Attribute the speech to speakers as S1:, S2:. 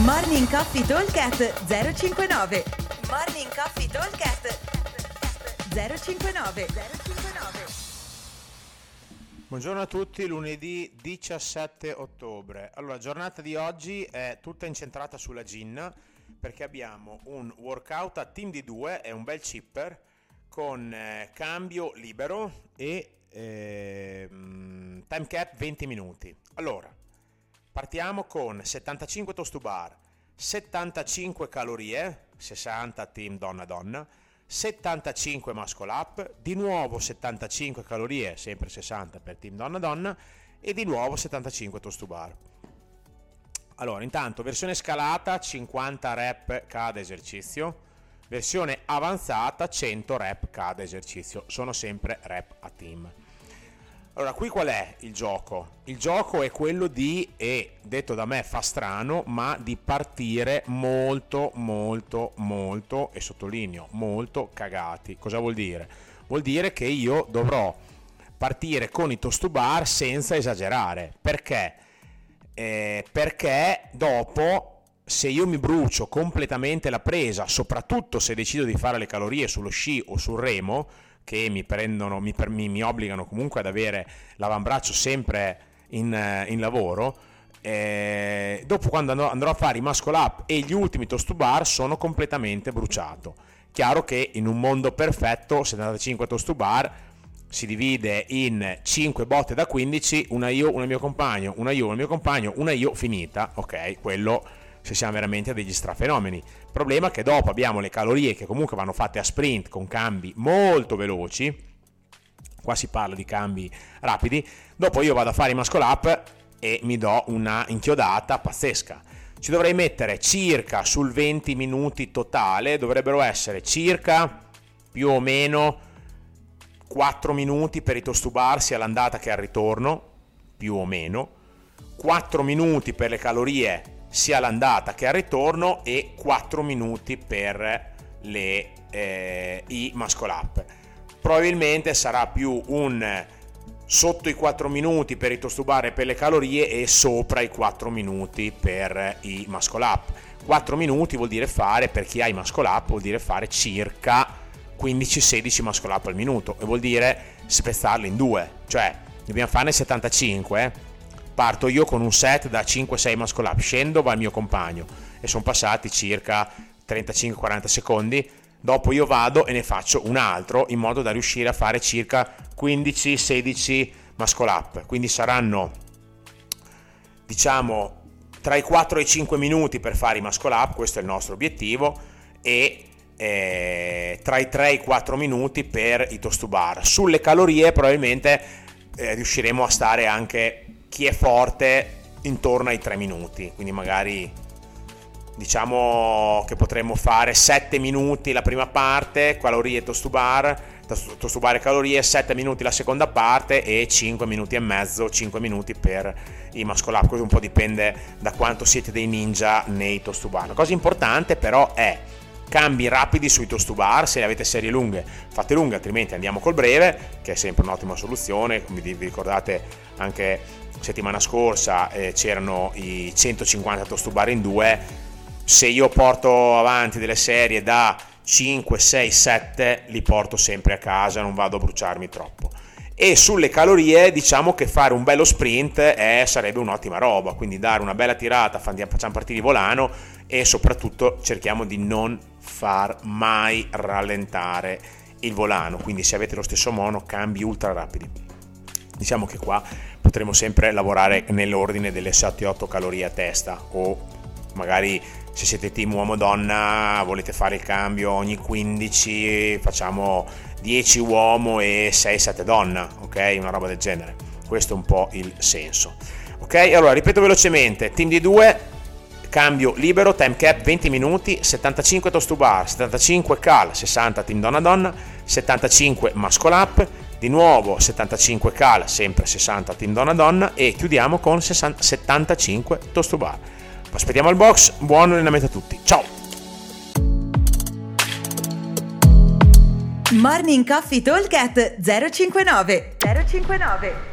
S1: Morning Coffee Talkcast 059 Morning Coffee Talkcast 059 059
S2: Buongiorno a tutti, lunedì 17 ottobre. Allora, giornata di oggi è tutta incentrata sulla gin perché abbiamo un workout a team di due, è un bel chipper con eh, cambio libero e eh, time cap 20 minuti. Allora, partiamo con 75 toast to bar, 75 calorie, 60 team donna-donna, 75 muscle up, di nuovo 75 calorie, sempre 60 per team donna-donna, e di nuovo 75 toast to bar. Allora, intanto, versione scalata 50 rep cada esercizio, versione avanzata 100 rep cada esercizio, sono sempre rep a team. Allora, qui qual è il gioco? Il gioco è quello di, e detto da me fa strano, ma di partire molto, molto, molto, e sottolineo, molto cagati. Cosa vuol dire? Vuol dire che io dovrò partire con i toast to bar senza esagerare. Perché? Eh, perché dopo, se io mi brucio completamente la presa, soprattutto se decido di fare le calorie sullo sci o sul remo, che mi, prendono, mi, mi, mi obbligano comunque ad avere l'avambraccio sempre in, in lavoro, eh, dopo quando andrò, andrò, a fare i muscle up e gli ultimi toast to bar sono completamente bruciato. Chiaro che in un mondo perfetto 75 toast to bar si divide in 5 botte da 15, una io, una mio compagno, una io, un mio compagno, una io finita, ok, quello se siamo veramente degli strafenomeni. Problema che dopo abbiamo le calorie che comunque vanno fatte a sprint con cambi molto veloci, qua si parla di cambi rapidi, dopo io vado a fare i muscle up e mi do una inchiodata pazzesca. Ci dovrei mettere circa sul 20 minuti totale, dovrebbero essere circa più o meno 4 minuti per i toast to bar sia all'andata che al ritorno, più o meno, 4 minuti per le calorie sia l'andata che al ritorno e 4 minuti per le, eh, i muscle up. Probabilmente sarà più un sotto i 4 minuti per i e per le calorie e sopra i 4 minuti per i muscle up. 4 minuti vuol dire fare, per chi ha i muscle up, vuol dire fare circa 15-16 muscle up al minuto e vuol dire spezzarli in due, cioè dobbiamo farne 75 parto io con un set da 5-6 muscle up, scendo, va il mio compagno. E sono passati circa 35-40 secondi, dopo io vado e ne faccio un altro in modo da riuscire a fare circa 15-16 muscle up, quindi saranno diciamo tra i 4 e i 5 minuti per fare i muscle up, questo è il nostro obiettivo, e eh, tra i 3 e i 4 minuti per i toast to bar. Sulle calorie probabilmente eh, riusciremo a stare anche chi è forte intorno ai 3 minuti, quindi magari diciamo che potremmo fare 7 minuti la prima parte, calorie toast to bar, toast to bar e calorie, 7 minuti la seconda parte e 5 minuti e mezzo, 5 minuti per i muscle up, questo un po' dipende da quanto siete dei ninja nei toast to bar. La cosa importante però è cambi rapidi sui toast to bar, se avete serie lunghe. Fate lunghe, altrimenti andiamo col breve, che è sempre un'ottima soluzione, vi ricordate anche settimana scorsa eh, c'erano i 150 toast to bar in due, se io porto avanti delle serie da 5, 6, 7 li porto sempre a casa, non vado a bruciarmi troppo. E sulle calorie diciamo che fare un bello sprint è, sarebbe un'ottima roba, quindi dare una bella tirata, facciamo partire il volano e soprattutto cerchiamo di non far mai rallentare il volano, quindi se avete lo stesso mono cambi ultra rapidi. Diciamo che qua potremo sempre lavorare nell'ordine delle 7-8 calorie a testa o magari se siete team uomo-donna volete fare il cambio ogni 15 facciamo 10 uomo e 6-7 donna ok? Una roba del genere. Questo è un po' il senso. Ok allora ripeto velocemente. Team di 2 cambio libero time cap 20 minuti 75 toast to bar 75 cal 60 team donna donna 75 muscle up di nuovo 75 cal, sempre 60 team donna donna e chiudiamo con 60, 75 toast bar. Aspettiamo al box, buon allenamento a tutti, ciao!
S1: Morning Coffee Talk 059 059